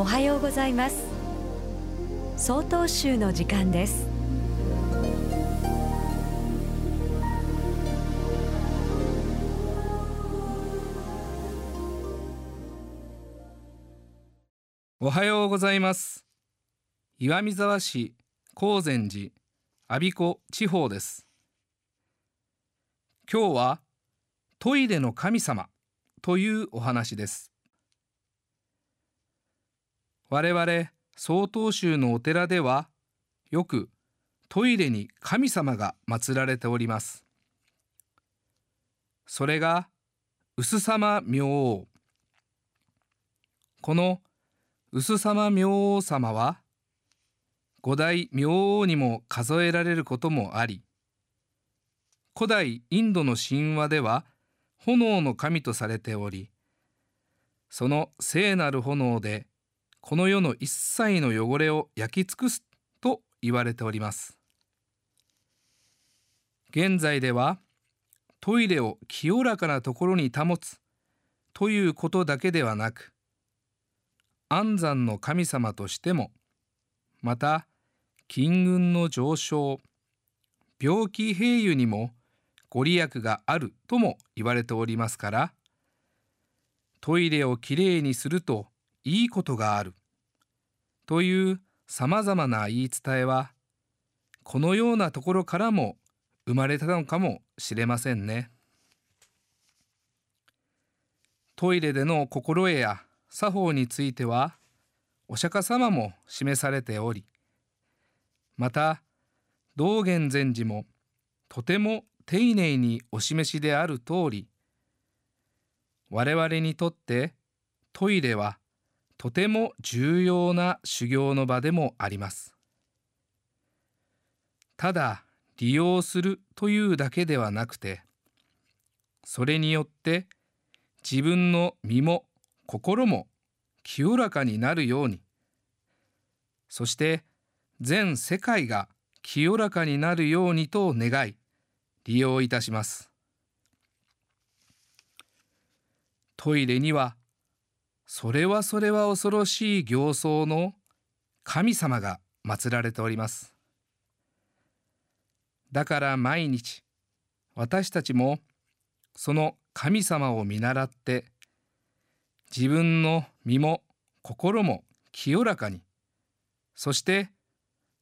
おはようございます。総統集の時間です。おはようございます。岩見沢市高善寺阿鼻子地方です。今日はトイレの神様というお話です。我々曹洞宗のお寺ではよくトイレに神様が祀られております。それが薄様明王。この薄様明王様は五代明王にも数えられることもあり古代インドの神話では炎の神とされておりその聖なる炎でこの世の一切の汚れを焼き尽くすと言われております。現在ではトイレを清らかなところに保つということだけではなく安産の神様としてもまた金運の上昇病気平癒にもご利益があるとも言われておりますからトイレをきれいにするといいことがあるというさまざまな言い伝えはこのようなところからも生まれたのかもしれませんね。トイレでの心得や作法についてはお釈迦様も示されておりまた道元禅師もとても丁寧にお示しである通り我々にとってトイレはとても重要な修行の場でもあります。ただ利用するというだけではなくてそれによって自分の身も心も清らかになるようにそして全世界が清らかになるようにと願い利用いたしますトイレにはそれはそれは恐ろしい形相の神様が祀られております。だから毎日私たちもその神様を見習って自分の身も心も清らかにそして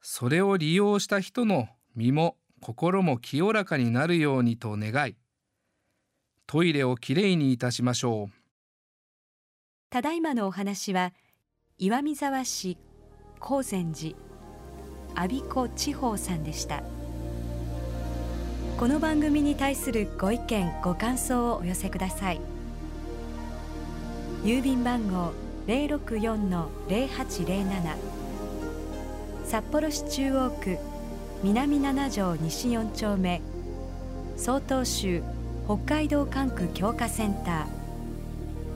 それを利用した人の身も心も清らかになるようにと願いトイレをきれいにいたしましょう。ただいまのお話は岩見沢市高善寺阿鼻子地方さんでした。この番組に対するご意見ご感想をお寄せください。郵便番号064-0807札幌市中央区南七条西4丁目曹洞州北海道管区強化センター。